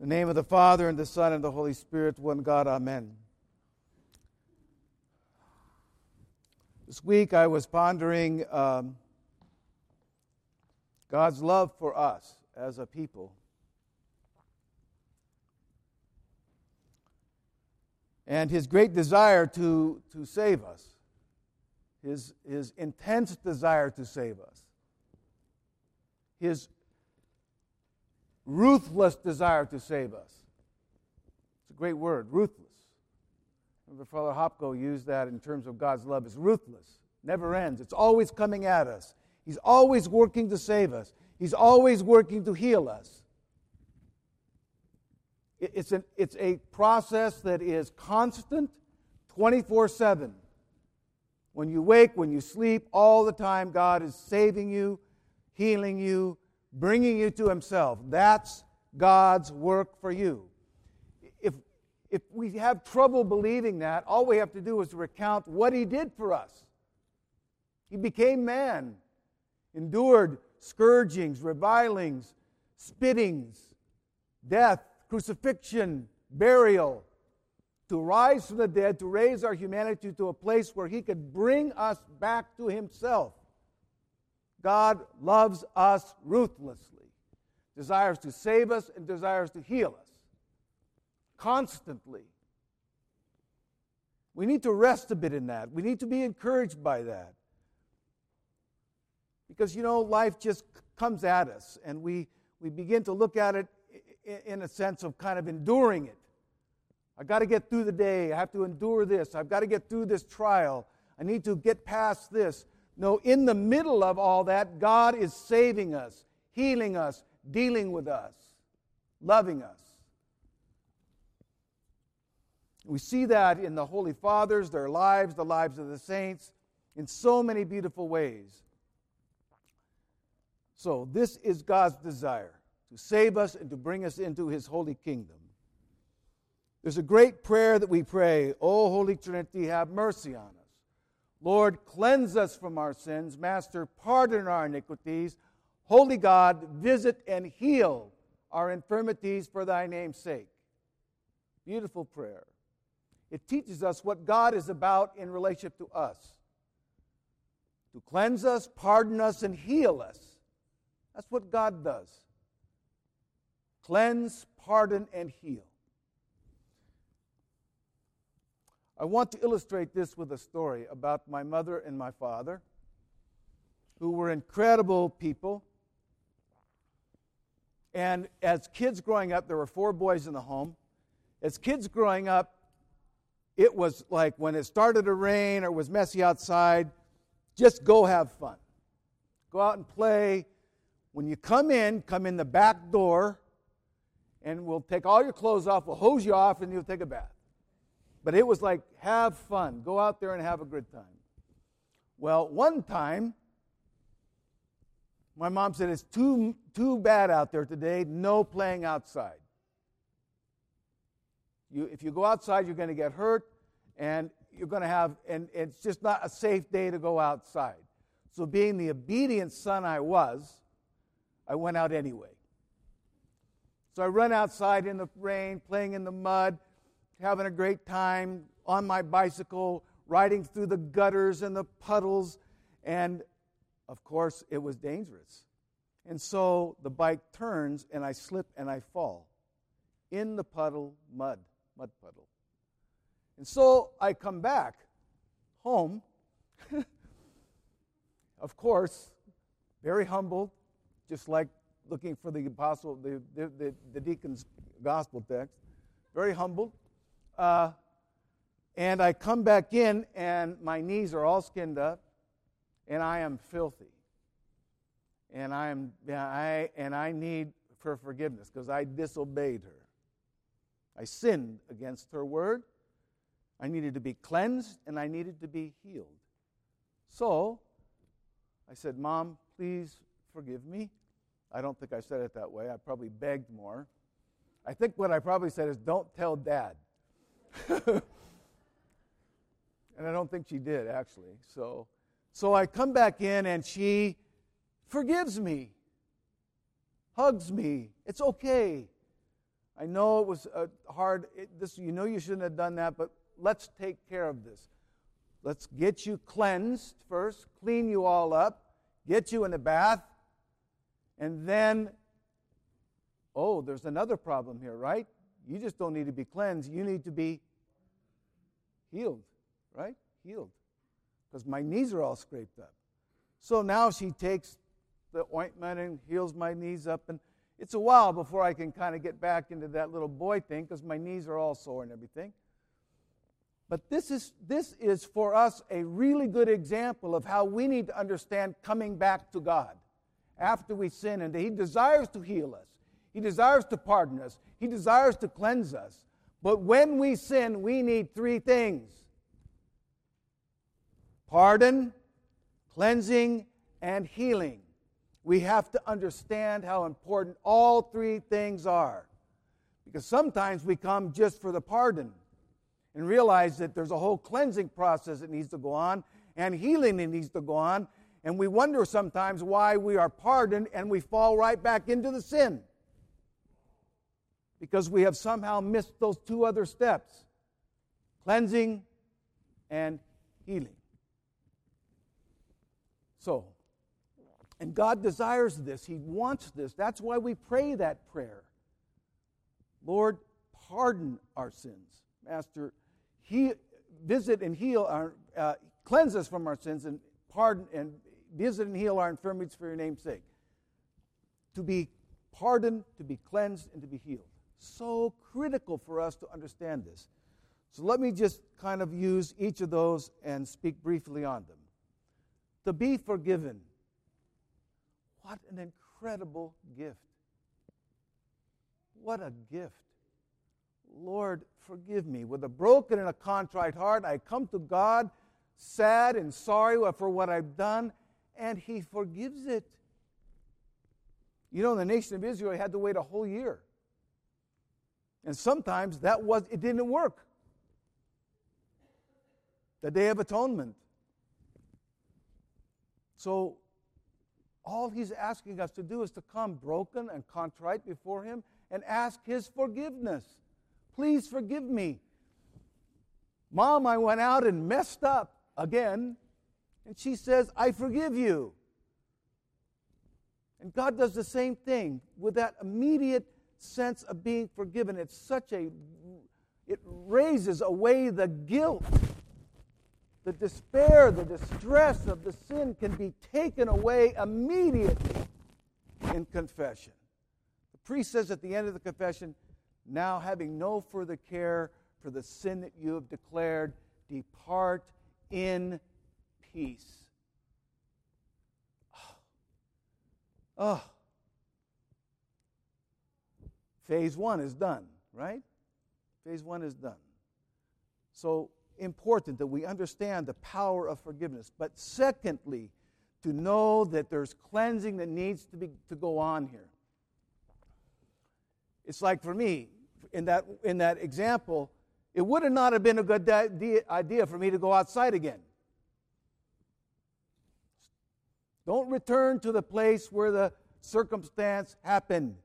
The name of the Father, and the Son, and the Holy Spirit, one God, Amen. This week I was pondering um, God's love for us as a people. And his great desire to, to save us, his, his intense desire to save us, his ruthless desire to save us. It's a great word, ruthless. Remember, Father Hopko used that in terms of God's love. It's ruthless, never ends. It's always coming at us. He's always working to save us. He's always working to heal us. It's, an, it's a process that is constant 24 7. When you wake, when you sleep, all the time, God is saving you, healing you, bringing you to Himself. That's God's work for you. If, if we have trouble believing that, all we have to do is recount what He did for us. He became man, endured scourgings, revilings, spittings, death, crucifixion, burial, to rise from the dead, to raise our humanity to a place where He could bring us back to Himself. God loves us ruthlessly, desires to save us, and desires to heal us constantly. We need to rest a bit in that. We need to be encouraged by that. Because, you know, life just comes at us, and we, we begin to look at it in a sense of kind of enduring it. I've got to get through the day. I have to endure this. I've got to get through this trial. I need to get past this. No, in the middle of all that, God is saving us, healing us, dealing with us, loving us. We see that in the Holy Fathers, their lives, the lives of the saints, in so many beautiful ways. So, this is God's desire to save us and to bring us into His holy kingdom. There's a great prayer that we pray, O Holy Trinity, have mercy on us. Lord, cleanse us from our sins. Master, pardon our iniquities. Holy God, visit and heal our infirmities for thy name's sake. Beautiful prayer. It teaches us what God is about in relationship to us to cleanse us, pardon us, and heal us. That's what God does cleanse, pardon, and heal. I want to illustrate this with a story about my mother and my father, who were incredible people. And as kids growing up, there were four boys in the home. As kids growing up, it was like when it started to rain or was messy outside, just go have fun. Go out and play. When you come in, come in the back door, and we'll take all your clothes off, we'll hose you off, and you'll take a bath. But it was like, have fun. Go out there and have a good time. Well, one time, my mom said, It's too, too bad out there today. No playing outside. You, if you go outside, you're going to get hurt, and you're going to have, and it's just not a safe day to go outside. So, being the obedient son I was, I went out anyway. So I run outside in the rain, playing in the mud having a great time on my bicycle, riding through the gutters and the puddles. And of course, it was dangerous. And so the bike turns and I slip and I fall in the puddle, mud, mud puddle. And so I come back home, of course, very humble, just like looking for the apostle, the, the, the, the deacon's gospel text, very humbled. Uh, and I come back in, and my knees are all skinned up, and I am filthy. And I am I and I need her forgiveness because I disobeyed her. I sinned against her word. I needed to be cleansed and I needed to be healed. So I said, Mom, please forgive me. I don't think I said it that way. I probably begged more. I think what I probably said is, Don't tell dad. and I don't think she did, actually. So, so I come back in and she forgives me, hugs me. It's okay. I know it was uh, hard. It, this, you know you shouldn't have done that, but let's take care of this. Let's get you cleansed first, clean you all up, get you in the bath, and then, oh, there's another problem here, right? You just don't need to be cleansed, you need to be healed, right? Healed. Because my knees are all scraped up. So now she takes the ointment and heals my knees up, and it's a while before I can kind of get back into that little boy thing because my knees are all sore and everything. But this is, this is for us a really good example of how we need to understand coming back to God after we sin. And that He desires to heal us, He desires to pardon us, He desires to cleanse us. But when we sin, we need three things pardon, cleansing, and healing. We have to understand how important all three things are. Because sometimes we come just for the pardon and realize that there's a whole cleansing process that needs to go on and healing that needs to go on. And we wonder sometimes why we are pardoned and we fall right back into the sin. Because we have somehow missed those two other steps cleansing and healing. So, and God desires this. He wants this. That's why we pray that prayer. Lord, pardon our sins. Master, he, visit and heal our, uh, cleanse us from our sins and pardon and visit and heal our infirmities for your name's sake. To be pardoned, to be cleansed, and to be healed. So critical for us to understand this. So let me just kind of use each of those and speak briefly on them. To be forgiven. What an incredible gift. What a gift. Lord, forgive me. With a broken and a contrite heart, I come to God sad and sorry for what I've done, and He forgives it. You know, the nation of Israel had to wait a whole year. And sometimes that was it didn't work. The Day of Atonement. So all he's asking us to do is to come broken and contrite before him and ask his forgiveness. Please forgive me. Mom, I went out and messed up again. And she says, I forgive you. And God does the same thing with that immediate sense of being forgiven. It's such a, it raises away the guilt, the despair, the distress of the sin can be taken away immediately in confession. The priest says at the end of the confession, now, having no further care for the sin that you have declared, depart in peace. Oh. oh. Phase one is done, right? Phase one is done. So important that we understand the power of forgiveness. But secondly, to know that there's cleansing that needs to, be, to go on here. It's like for me, in that, in that example, it would have not have been a good idea for me to go outside again. Don't return to the place where the circumstance happened.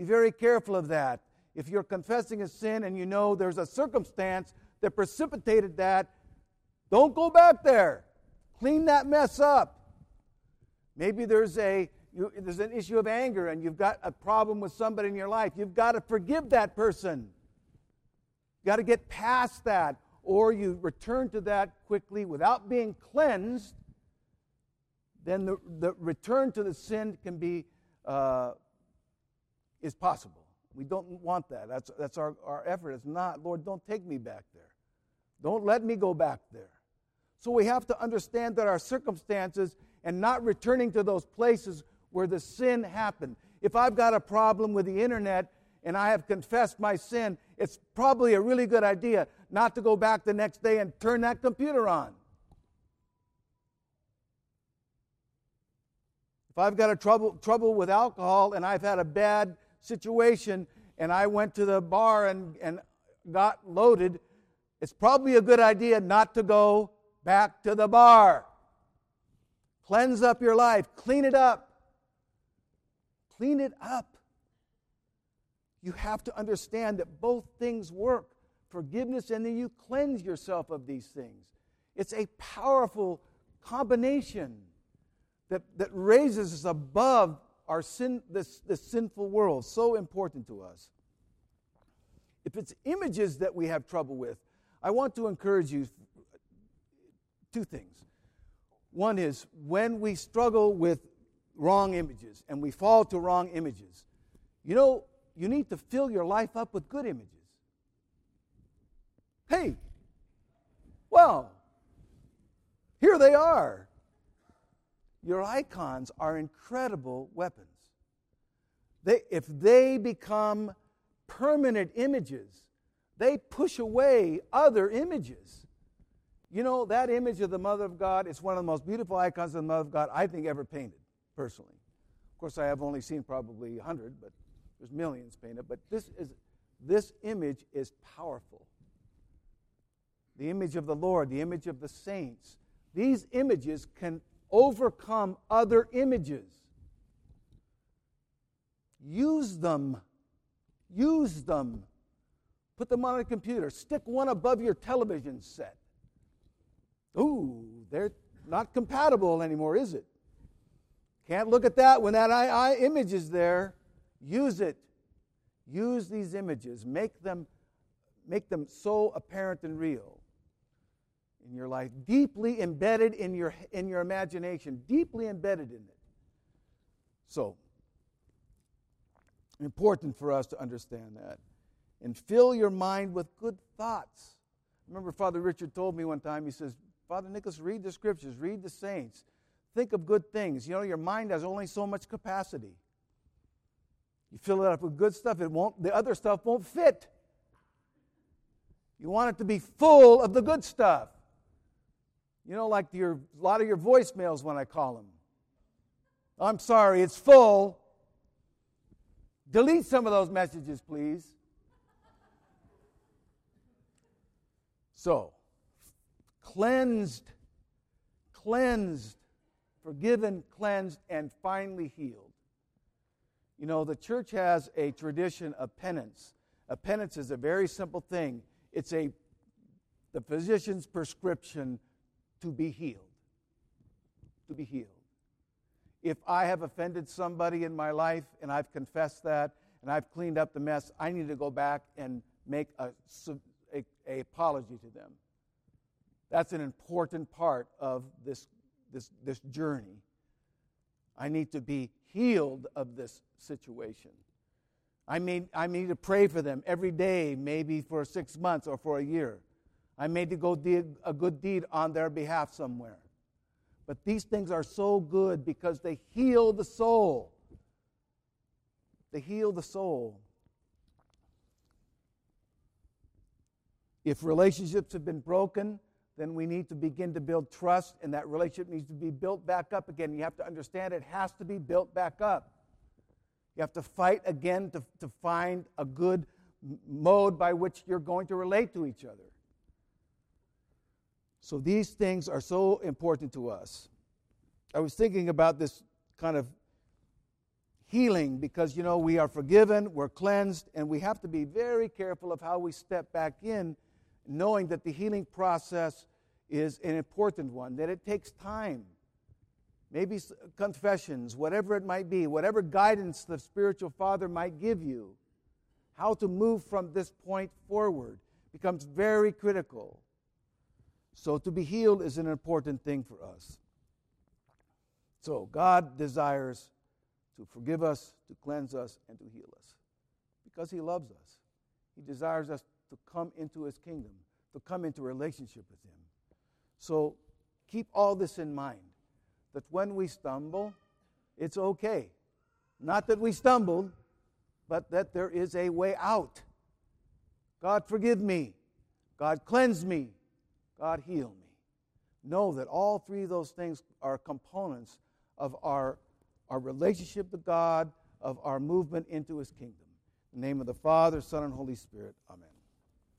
Be very careful of that. If you're confessing a sin and you know there's a circumstance that precipitated that, don't go back there. Clean that mess up. Maybe there's a you, there's an issue of anger and you've got a problem with somebody in your life, you've got to forgive that person. You've got to get past that, or you return to that quickly without being cleansed. Then the, the return to the sin can be uh, is possible. We don't want that. That's, that's our, our effort. It's not, Lord, don't take me back there. Don't let me go back there. So we have to understand that our circumstances and not returning to those places where the sin happened. If I've got a problem with the internet and I have confessed my sin, it's probably a really good idea not to go back the next day and turn that computer on. If I've got a trouble, trouble with alcohol and I've had a bad situation and I went to the bar and, and got loaded, it's probably a good idea not to go back to the bar. Cleanse up your life, clean it up. Clean it up. you have to understand that both things work forgiveness and then you cleanse yourself of these things. It's a powerful combination that, that raises us above our sin, this, this sinful world. So important to us. If it's images that we have trouble with, I want to encourage you two things. One is when we struggle with wrong images and we fall to wrong images, you know, you need to fill your life up with good images. Hey, well, here they are. Your icons are incredible weapons. They, if they become permanent images, they push away other images. You know, that image of the Mother of God is one of the most beautiful icons of the Mother of God I think ever painted, personally. Of course, I have only seen probably 100, but there's millions painted. But this, is, this image is powerful. The image of the Lord, the image of the saints. These images can overcome other images. Use them. Use them. Put them on a computer. Stick one above your television set. Ooh, they're not compatible anymore, is it? Can't look at that when that eye, image is there. Use it. Use these images. Make them, make them so apparent and real in your life, deeply embedded in your, in your imagination, deeply embedded in it. So, important for us to understand that. And fill your mind with good thoughts. remember Father Richard told me one time, he says, Father Nicholas, read the scriptures, read the saints, think of good things. You know, your mind has only so much capacity. You fill it up with good stuff, it won't, the other stuff won't fit. You want it to be full of the good stuff. You know, like your, a lot of your voicemails when I call them. I'm sorry, it's full. Delete some of those messages, please. So, cleansed, cleansed, forgiven, cleansed, and finally healed. You know, the church has a tradition of penance. A penance is a very simple thing. It's a the physician's prescription to be healed. To be healed. If I have offended somebody in my life and I've confessed that and I've cleaned up the mess, I need to go back and make a, a, a apology to them. That's an important part of this, this, this journey. I need to be healed of this situation. I, mean, I need to pray for them every day, maybe for six months or for a year. I may to go do a good deed on their behalf somewhere. But these things are so good because they heal the soul. They heal the soul. If relationships have been broken, then we need to begin to build trust, and that relationship needs to be built back up again. You have to understand it has to be built back up. You have to fight again to, to find a good mode by which you're going to relate to each other. So these things are so important to us. I was thinking about this kind of healing because, you know, we are forgiven, we're cleansed, and we have to be very careful of how we step back in, knowing that the healing process is an important one, that it takes time. Maybe confessions, whatever it might be, whatever guidance the spiritual father might give you, how to move from this point forward becomes very critical. So, to be healed is an important thing for us. So, God desires to forgive us, to cleanse us, and to heal us because He loves us. He desires us to come into His kingdom, to come into relationship with Him. So keep all this in mind that when we stumble, it's okay. Not that we stumbled, but that there is a way out. God, forgive me. God, cleanse me. God, heal me. Know that all three of those things are components of our, our relationship to God, of our movement into His kingdom. In the name of the Father, Son, and Holy Spirit. Amen.